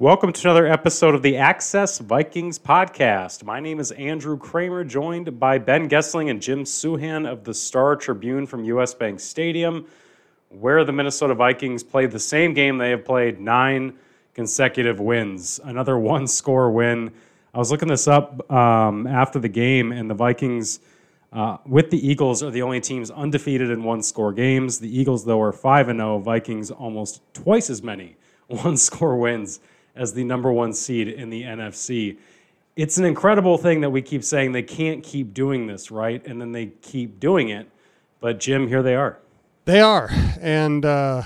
Welcome to another episode of the Access Vikings podcast. My name is Andrew Krammer, joined by Ben Goessling and Jim Souhan of the Star Tribune from US Bank Stadium, where the Minnesota Vikings played the same game they have played nine consecutive wins. Another one score win. I was looking this up um, after the game, and the Vikings, uh, with the Eagles, are the only teams undefeated in one score games. The Eagles, though, are 5 0. Vikings almost twice as many one score wins as the number one seed in the NFC. It's an incredible thing that we keep saying they can't keep doing this, right? And then they keep doing it. But, Jim, here they are. They are. And, uh,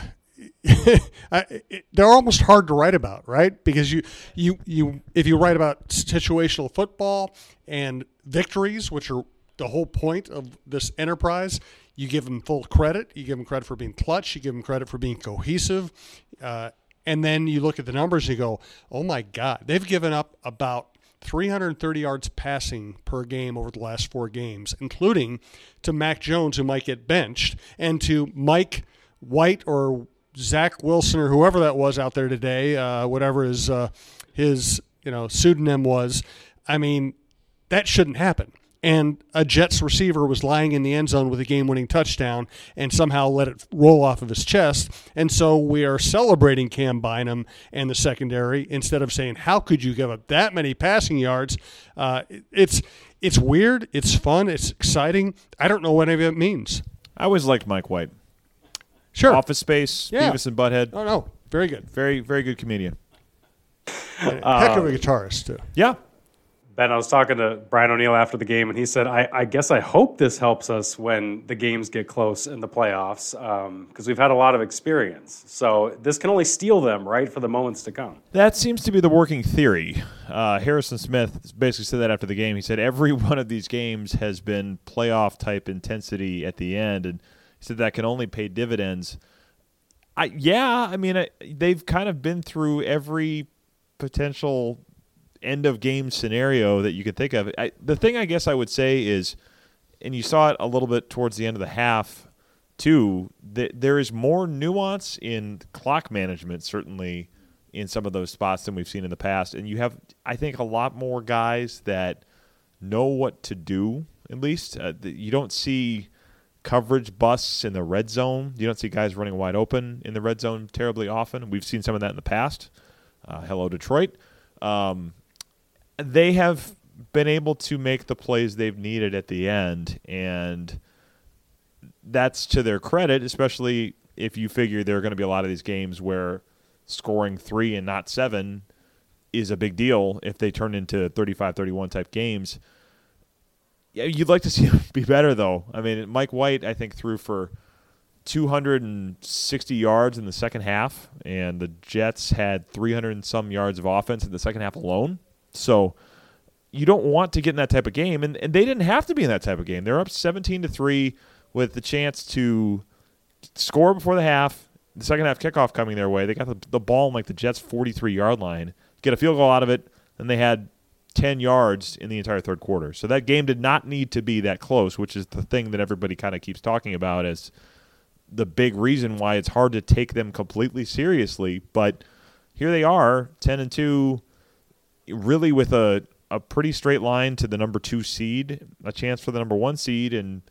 they're almost hard to write about, right? Because you, you, you, if you write about situational football and victories, which are the whole point of this enterprise, you give them full credit. You give them credit for being clutch. You give them credit for being cohesive. Uh, and then you look at the numbers and you go, oh my God, they've given up about 330 yards passing per game over the last four games, including to Mac Jones, who might get benched, and to Mike White or Zach Wilson or whoever that was out there today, uh, whatever his uh, his you know pseudonym was. I mean, that shouldn't happen and a Jets receiver was lying in the end zone with a game winning touchdown and somehow let it roll off of his chest. And so we are celebrating Cam Bynum and the secondary instead of saying, How could you give up that many passing yards? Uh, it's, it's weird. It's fun. It's exciting. I don't know what any of it means. I always liked Mike White. Sure. Office Space, yeah. Beavis and Butthead. Oh, no. Very good. Very, very good comedian. Heck of a guitarist, too. Yeah. Ben, I was talking to Brian O'Neill after the game, and he said, I, I guess I hope this helps us when the games get close in the playoffs, because um, we've had a lot of experience. So this can only steel them, right, for the moments to come. That seems to be the working theory. Uh, Harrison Smith basically said that after the game. He said every one of these games has been playoff type intensity at the end, and he said that can only pay dividends. I, yeah, I mean, I, they've kind of been through every potential end of game scenario that you could think of. I, the thing I guess I would say is, and you saw it a little bit towards the end of the half too, that there is more nuance in clock management certainly in some of those spots than we've seen in the past. And you have, I think, a lot more guys that know what to do. At least uh, you don't see coverage busts in the red zone. You don't see guys running wide open in the red zone terribly often. We've seen some of that in the past. Uh, hello, Detroit. Um, they have been able to make the plays they've needed at the end, and that's to their credit, especially if you figure there are going to be a lot of these games where scoring three and not seven is a big deal if they turn into 35 31 type games. Yeah, you'd like to see them be better, though. I mean, Mike White, I think, threw for 260 yards in the second half, and the Jets had 300 and some yards of offense in the second half alone. So you don't want to get in that type of game, and, and they didn't have to be in that type of game. They're up 17 to three with the chance to score before the half. The second half kickoff coming their way. They got the, the ball in like the Jets' 43 yard line, get a field goal out of it, and they had 10 yards in the entire third quarter. So that game did not need to be that close, which is the thing that everybody kind of keeps talking about as the big reason why it's hard to take them completely seriously. But here they are, 10 and 2 really with a, a pretty straight line to the number two seed, a chance for the number one seed, and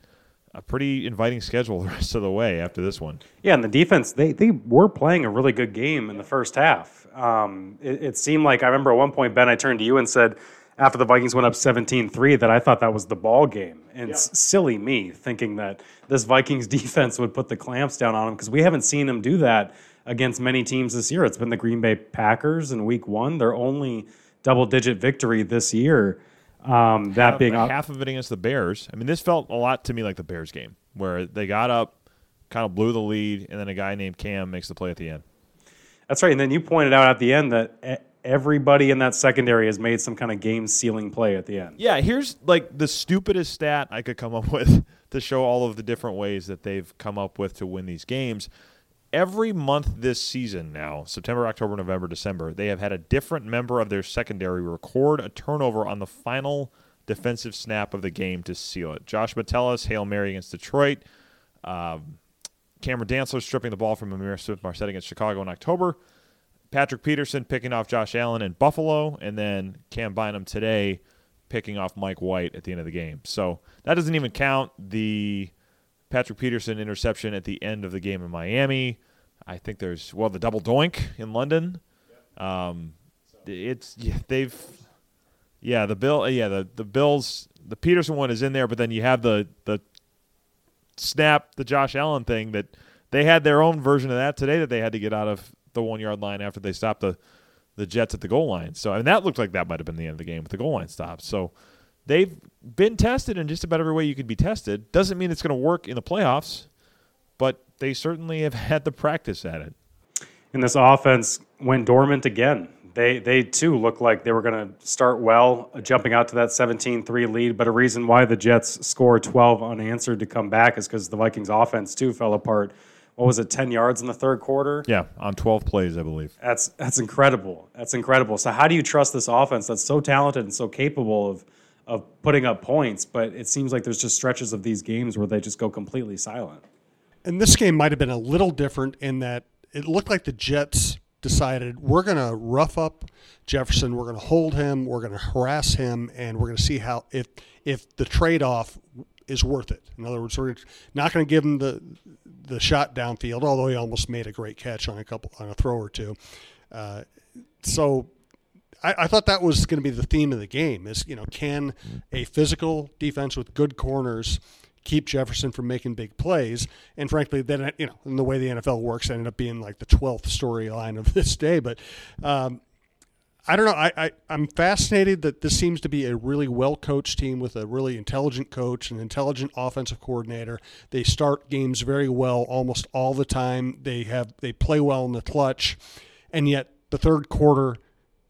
a pretty inviting schedule the rest of the way after this one. Yeah, and the defense, they, they were playing a really good game in the first half. Um, it, it, seemed like, I remember at one point, Ben, I turned to you and said, after the Vikings went up 17 3, that I thought that was the ball game. And yeah. silly me thinking that this Vikings defense would put the clamps down on them because we haven't seen them do that against many teams this year. It's been the Green Bay Packers in week one. They're only double digit victory this year. Um, that half, being half of it against the Bears. I mean, this felt a lot to me like the Bears game, where they got up, kind of blew the lead, and then a guy named Cam makes the play at the end. That's right. And then you pointed out at the end that everybody in that secondary has made some kind of game sealing play at the end. Yeah, here's like the stupidest stat I could come up with to show all of the different ways that they've come up with to win these games every month this season now, September, October, November, December, they have had a different member of their secondary record a turnover on the final defensive snap of the game to seal it. Josh Metellus, Hail Mary against Detroit. Um, Cameron Dantzler stripping the ball from Ihmir Smith-Marsette against Chicago in October. Patrick Peterson picking off Josh Allen in Buffalo, and then Cam Bynum today picking off Mike White at the end of the game. So that doesn't even count the Patrick Peterson interception at the end of the game in Miami. I think there's well the double doink in London. Um, it's yeah, they've yeah the bill yeah the the Bills the Peterson one is in there, but then you have the the snap the Josh Allen thing that they had their own version of that today that they had to get out of the one yard line after they stopped the the Jets at the goal line. So and that looked like that might have been the end of the game with the goal line stop. So they've been tested in just about every way you could be tested. Doesn't mean it's going to work in the playoffs, but they certainly have had the practice at it. And this offense went dormant again. They they too looked like they were going to start well, uh, jumping out to that 17-3 lead. But a reason why the Jets scored 12 unanswered to come back is because the Vikings offense too fell apart what was it, 10 yards in the third quarter? Yeah, on 12 plays, I believe. That's that's incredible. That's incredible. So how do you trust this offense that's so talented and so capable of of putting up points, but it seems like there's just stretches of these games where they just go completely silent. And this game might have been a little different in that it looked like the Jets decided we're going to rough up Jefferson, we're going to hold him, we're going to harass him, and we're going to see how if if the trade off is worth it. In other words, we're not going to give him the the shot downfield, although he almost made a great catch on a couple on a throw or two. Uh, so I, I, thought that was going to be the theme of the game: is you know can a physical defense with good corners keep Jefferson from making big plays? And frankly, then you know in the way the NFL works, ended up being like the twelfth storyline of this day. But um, I don't know. I, I I'm fascinated that this seems to be a really well coached team with a really intelligent coach, an intelligent offensive coordinator. They start games very well almost all the time. They have they play well in the clutch, and yet the third quarter,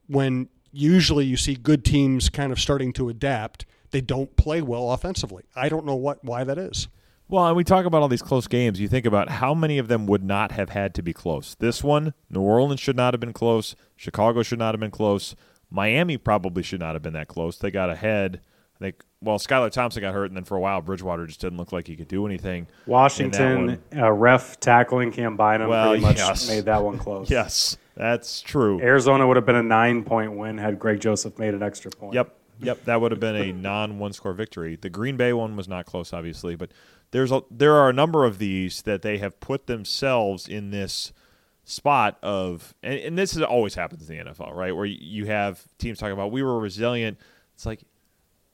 when usually you see good teams kind of starting to adapt, they don't play well offensively. I don't know what why that is. Well, and we talk about all these close games. You think about how many of them would not have had to be close. This one, New Orleans should not have been close. Chicago should not have been close. Miami probably should not have been that close. They got ahead. I think. Well, Skylar Thompson got hurt, and then for a while, Bridgewater just didn't look like he could do anything. Washington uh, ref tackling Cam Bynum well, pretty much yes. made that one close. yes, that's true. Arizona would have been a nine-point win had Greg Joseph made an extra point. Yep, yep, that would have been a non-one-score victory. The Green Bay one was not close, obviously, but there's a, there are a number of these that they have put themselves in this spot of and, and this is always happens in the NFL, right? Where you have teams talking about we were resilient. It's like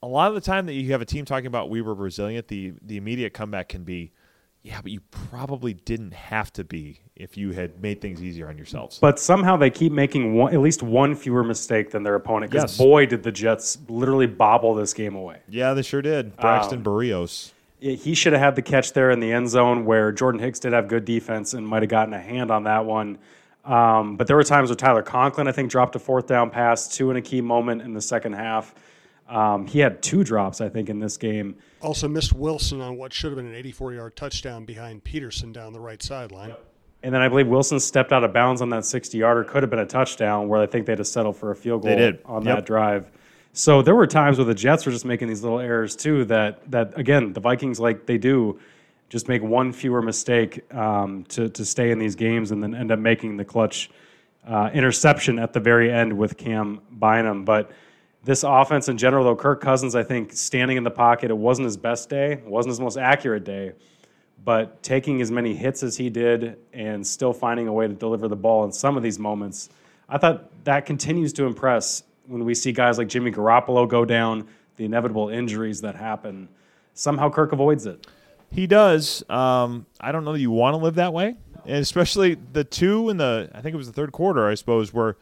a lot of the time that you have a team talking about we were resilient, the the immediate comeback can be, yeah, but you probably didn't have to be if you had made things easier on yourselves. But somehow they keep making one, at least one fewer mistake than their opponent. Because yes. boy, did the Jets literally bobble this game away. Yeah, they sure did. Braxton um, Berrios he should have had the catch there in the end zone where Jordan Hicks did have good defense and might have gotten a hand on that one. Um, but there were times where Tyler Conklin, I think, dropped a fourth down pass, two in a key moment in the second half. Um, he had two drops, I think, in this game. Also missed Wilson on what should have been an 84 yard touchdown behind Peterson down the right sideline. And then I believe Wilson stepped out of bounds on that 60 yarder, could have been a touchdown, where I think they'd have settled for a field goal did. on yep. that drive. So there were times where the Jets were just making these little errors too. That that again, the Vikings like they do, just make one fewer mistake um, to to stay in these games, and then end up making the clutch uh, interception at the very end with Cam Bynum. But this offense in general, though, Kirk Cousins, I think standing in the pocket, it wasn't his best day, wasn't his most accurate day. But taking as many hits as he did and still finding a way to deliver the ball in some of these moments, I thought that continues to impress when we see guys like Jimmy Garoppolo go down, the inevitable injuries that happen, somehow Kirk avoids it. He does. Um, I don't know that you want to live that way, and especially the two in the I think it was the third quarter, I suppose, where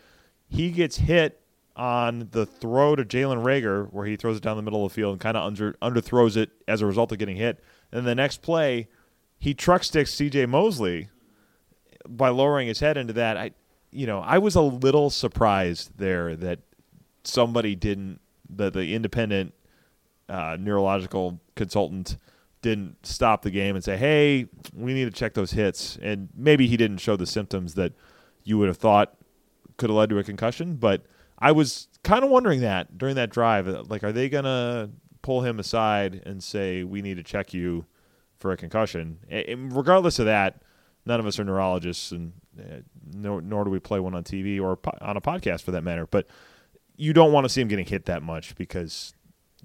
he gets hit on the throw to Jalen Reagor, where he throws it down the middle of the field and kind of under underthrows it as a result of getting hit. And the next play, he truck sticks C.J. Mosley by lowering his head into that. I, you know, I was a little surprised there that somebody didn't the the independent uh, neurological consultant didn't stop the game and say, "Hey, we need to check those hits." And maybe he didn't show the symptoms that you would have thought could have led to a concussion, but I was kind of wondering that during that drive, like, are they gonna pull him aside and say, "We need to check you for a concussion"? And regardless of that, none of us are neurologists, and uh, nor, nor do we play one on TV or on a podcast for that matter. But you don't want to see him getting hit that much because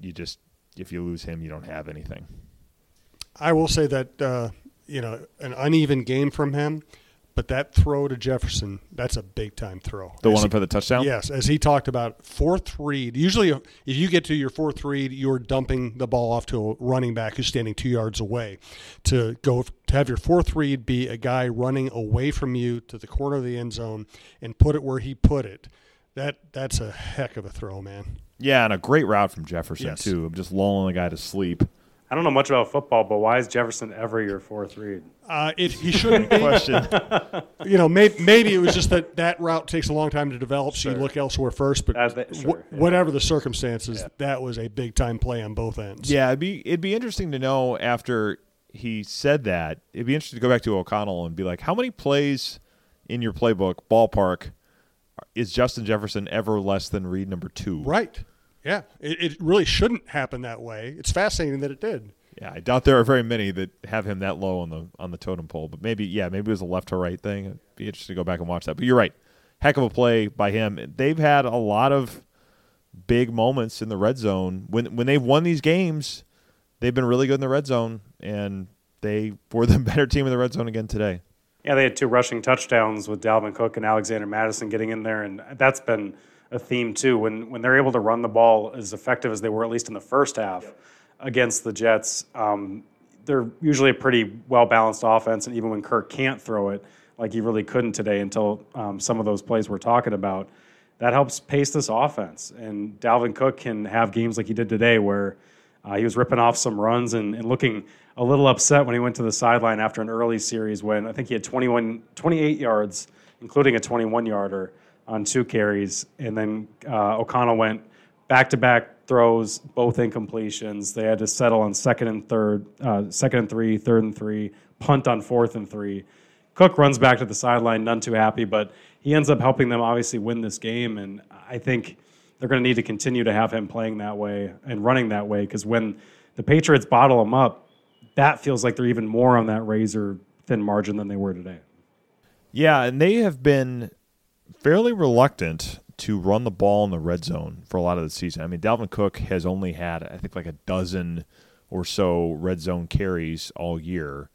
you just if you lose him, you don't have anything. I will say that uh, you know an uneven game from him, but that throw to Jefferson, that's a big time throw. The As one he- for the touchdown. Yes, as he talked about, fourth read. Usually, if you get to your fourth read, you're dumping the ball off to a running back who's standing two yards away. To go to have your fourth read be a guy running away from you to the corner of the end zone and put it where he put it. That that's a heck of a throw, man. Yeah, and a great route from Jefferson Yes. too, just lulling the guy to sleep. I don't know much about football, but why is Jefferson ever your fourth read? Uh, it, he shouldn't be. Question. you know, maybe, maybe it was just that that route takes a long time to develop, so you look elsewhere first. But That- that- wh- sure, yeah. whatever the circumstances, that was a big time play on both ends. Yeah, it'd be it'd be interesting to know after he said that. It'd be interesting to go back to O'Connell and be like, how many plays in your playbook ballpark is Justin Jefferson ever less than read number two? Right. Yeah. It, it really shouldn't happen that way. It's fascinating that it did. Yeah, I doubt there are very many that have him that low on the on the totem pole. But maybe, yeah, maybe it was a left to right thing. It'd be interesting to go back and watch that. But you're right, heck of a play by him. They've had a lot of big moments in the red zone when when they've won these games. They've been really good in the red zone, and they were the better team in the red zone again today. Yeah, they had two rushing touchdowns with Dalvin Cook and Alexander Mattison getting in there, and that's been a theme too. When when they're able to run the ball as effective as they were, at least in the first half, against the Jets, um, they're usually a pretty well balanced offense. And even when Kirk can't throw it, like he really couldn't today, until um, some of those plays we're talking about, that helps pace this offense. And Dalvin Cook can have games like he did today, where uh, he was ripping off some runs and, and looking a little upset when he went to the sideline after an early series when I think he had 21, 28 yards, including a 21 yarder on two carries. And then uh, O'Connell went back to back throws, both incompletions. They had to settle on second and third, uh, second and three, third and three, punt on fourth and three. Cook runs back to the sideline, none too happy, but he ends up helping them obviously win this game. And I think they're going to need to continue to have him playing that way and running that way because when the Patriots bottle him up, that feels like they're even more on that razor thin margin than they were today. Yeah, and they have been fairly reluctant to run the ball in the red zone for a lot of the season. I mean, Dalvin Cook has only had, I think, like a dozen or so red zone carries all year,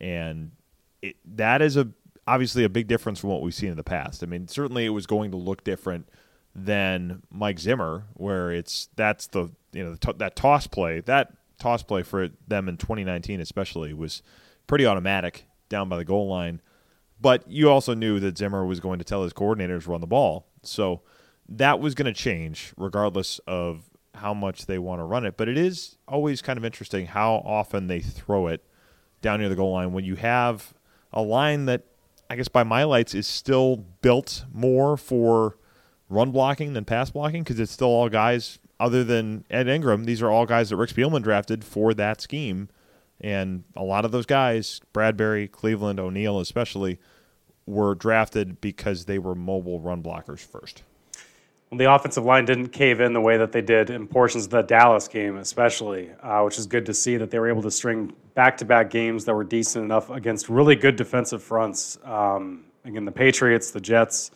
and it, that is a obviously a big difference from what we've seen in the past. I mean, certainly it was going to look different than Mike Zimmer, where it's that's the you know that toss play that toss play for them in 2019 especially was pretty automatic down by the goal line. But you also knew that Zimmer was going to tell his coordinators run the ball. So that was going to change regardless of how much they want to run it. But it is always kind of interesting how often they throw it down near the goal line when you have a line that, I guess, by my lights, is still built more for run blocking than pass blocking because it's still all guys other than Ed Ingram. These are all guys that Rick Spielman drafted for that scheme. And a lot of those guys, Bradbury, Cleveland, O'Neill especially, were drafted because they were mobile run blockers first. Well, the offensive line didn't cave in the way that they did in portions of the Dallas game, especially, uh, which is good to see that they were able to string back to back games that were decent enough against really good defensive fronts. Um, again, the Patriots, the Jets.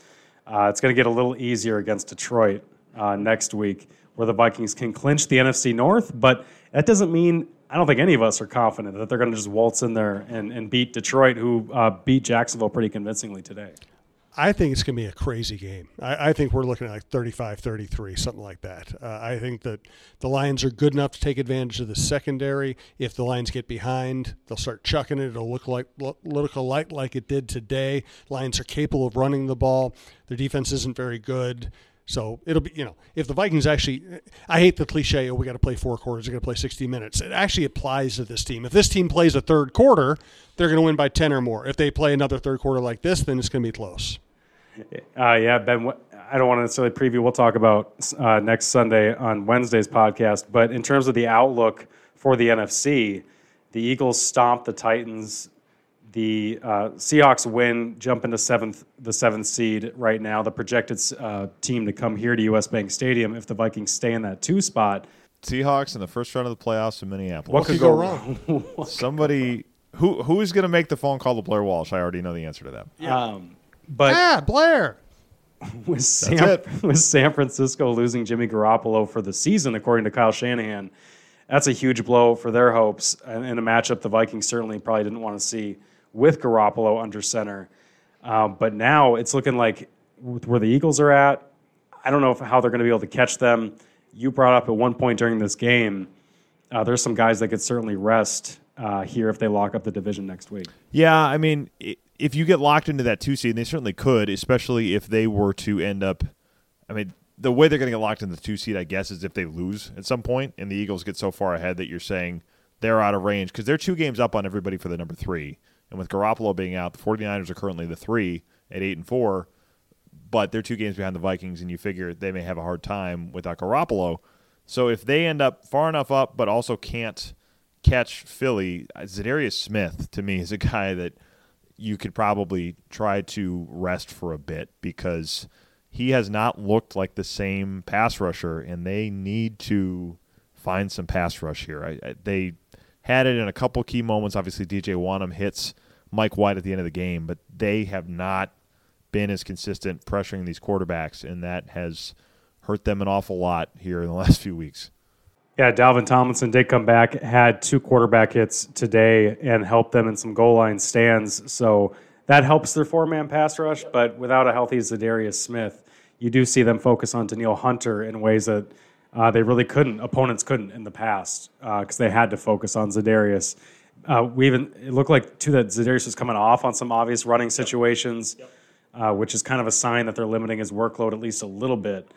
Uh, it's going to get a little easier against Detroit uh, next week, where the Vikings can clinch the NFC North. But that doesn't mean I don't think any of us are confident that they're going to just waltz in there and, and beat Detroit, who uh, beat Jacksonville pretty convincingly today. I think it's going to be a crazy game. I, I think we're looking at like 35 33, something like that. Uh, I think that the Lions are good enough to take advantage of the secondary. If the Lions get behind, they'll start chucking it. It'll look like look like like it did today. Lions are capable of running the ball. Their defense isn't very good. So it'll be, you know, if the Vikings actually, I hate the cliche, oh, we got to play four quarters, we got to play 60 minutes. It actually applies to this team. If this team plays a third quarter, they're going to win by 10 or more. If they play another third quarter like this, then it's going to be close. Uh, yeah, Ben, I don't want to necessarily preview. We'll talk about uh, next Sunday on Wednesday's podcast. But in terms of the outlook for the NFC, the Eagles stomp the Titans. The uh, Seahawks win, jump into seventh, the seventh seed right now. The projected uh, team to come here to U.S. Bank Stadium if the Vikings stay in that two spot. Seahawks in the first round of the playoffs in Minneapolis. What, could go, wrong? Somebody who who is going to make the phone call to Blair Walsh? I already know the answer to that. Um, But ah, Blair. with San, with San Francisco losing Jimmy Garoppolo for the season, according to Kyle Shanahan, that's a huge blow for their hopes and in a matchup the Vikings certainly probably didn't want to see with Garoppolo under center. Um, but now it's looking like where the Eagles are at, I don't know if, how they're going to be able to catch them. You brought up at one point during this game, uh, there's some guys that could certainly rest uh, here if they lock up the division next week. Yeah, I mean, if you get locked into that two seed, they certainly could, especially if they were to end up. I mean, the way they're going to get locked in the two seed, I guess, is if they lose at some point and the Eagles get so far ahead that you're saying they're out of range because they're two games up on everybody for the number three. And with Garoppolo being out, the 49ers are currently the three at eight and four, but they're two games behind the Vikings, and you figure they may have a hard time without Garoppolo. So if they end up far enough up, but also can't catch Philly, uh, Zadarius Smith to me is a guy that you could probably try to rest for a bit because he has not looked like the same pass rusher, and they need to find some pass rush here. I, I, they had it in a couple key moments. Obviously, DJ Wonnum hits Mike White at the end of the game, but they have not been as consistent pressuring these quarterbacks, and that has hurt them an awful lot here in the last few weeks. Yeah, Dalvin Tomlinson did come back, had two quarterback hits today, and helped them in some goal line stands. So that helps their four man pass rush. But without a healthy Zadarius Smith, you do see them focus on Danielle Hunter in ways that uh, they really couldn't, opponents couldn't in the past, because they had to focus on Zadarius. Uh, we even it looked like too that Zadarius was coming off on some obvious running situations, uh, which is kind of a sign that they're limiting his workload at least a little bit.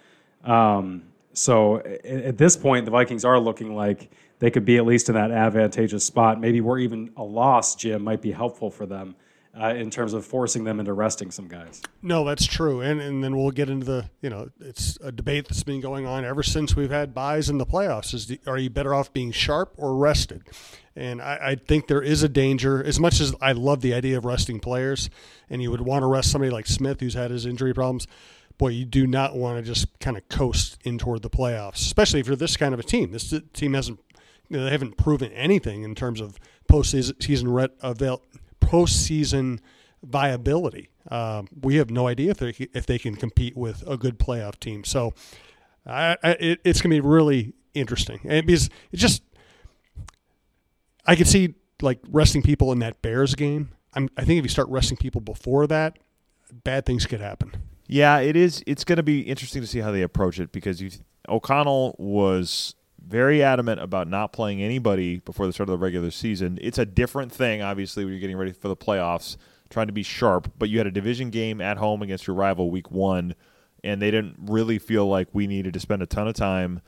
Um, so a- at this point, the Vikings are looking like they could be at least in that advantageous spot. Maybe where even a loss, Jim, might be helpful for them uh, in terms of forcing them into resting some guys. No, that's true. And and then we'll get into the you know it's a debate that's been going on ever since we've had byes in the playoffs. Is the, are you better off being sharp or rested? And I, I think there is a danger. As much as I love the idea of resting players, and you would want to rest somebody like Smith who's had his injury problems. Boy, you do not want to just kind of coast in toward the playoffs, especially if you're this kind of a team. This team hasn't you know, they haven't proven anything in terms of postseason ret, avail, postseason viability. Uh, we have no idea if they if they can compete with a good playoff team. So I, I, it, it's going to be really interesting, and because it just I could see like resting people in that Bears game. I'm, I think if you start resting people before that, bad things could happen. Yeah, it is. It's going to be interesting to see how they approach it because you, O'Connell was very adamant about not playing anybody before the start of the regular season. It's a different thing, obviously, when you're getting ready for the playoffs, trying to be sharp. But you had a division game at home against your rival week one, and they didn't really feel like we needed to spend a ton of time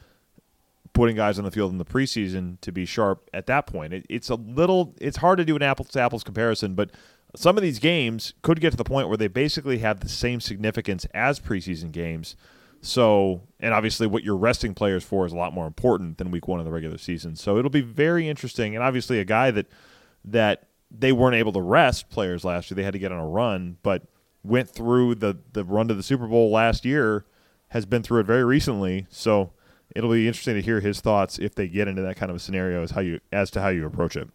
putting guys on the field in the preseason to be sharp at that point. It, it's a little, it's hard to do an apples to apples comparison, but some of these games could get to the point where they basically have the same significance as preseason games. So, and obviously, what you're resting players for is a lot more important than week one of the regular season. So it'll be very interesting. And obviously, a guy that that they weren't able to rest players last year, they had to get on a run, but went through the the run to the Super Bowl last year, has been through it very recently. So it'll be interesting to hear his thoughts if they get into that kind of a scenario as how you as to how you approach it.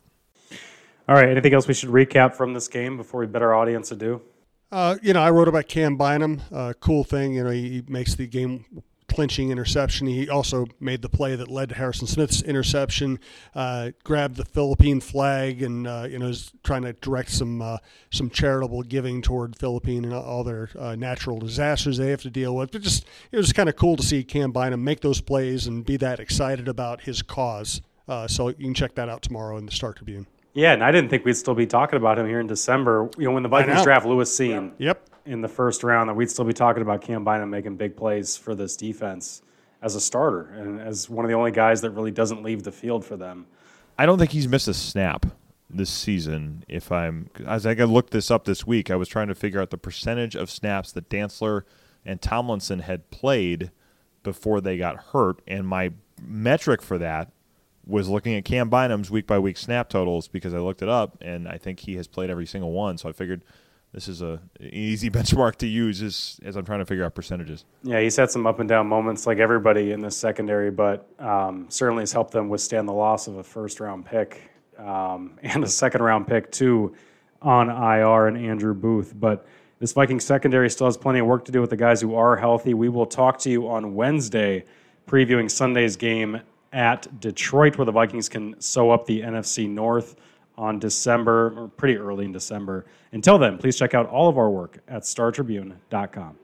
All right, anything else we should recap from this game before we bet our audience adieu? Uh, you know, I wrote about Cam Bynum. Uh, cool thing, you know, he, makes the game clinching interception. He also made the play that led to Harrison Smith's interception. Uh, grabbed the Philippine flag and uh, you know is trying to direct some uh, some charitable giving toward Philippine and all their uh, natural disasters they have to deal with. But just it was kind of cool to see Cam Bynum make those plays and be that excited about his cause. So you can check that out tomorrow in the Star Tribune. Yeah, and I didn't think we'd still be talking about him here in December. You know, when the Vikings know. draft Lewis Cine Yep. in the first round, that we'd still be talking about Cam Bynum making big plays for this defense as a starter and as one of the only guys that really doesn't leave the field for them. I don't think he's missed a snap this season. If I'm as I looked this up this week, I was trying to figure out the percentage of snaps that Dantzler and Tomlinson had played before they got hurt, and my metric for that was looking at Cam Bynum's week by week snap totals because I looked it up, and I think he has played every single one. So I figured this is a easy benchmark to use as as I'm trying to figure out percentages. Yeah, he's had some up and down moments like everybody in this secondary, but um, certainly has helped them withstand the loss of a first round pick um, and a second round pick, too, on IR and Andrew Booth. But This Viking secondary still has plenty of work to do with the guys who are healthy. We will talk to you on Wednesday, previewing Sunday's game at Detroit, where the Vikings can sew up the NFC North on December, or pretty early in December. Until then, please check out all of our work at startribune.com.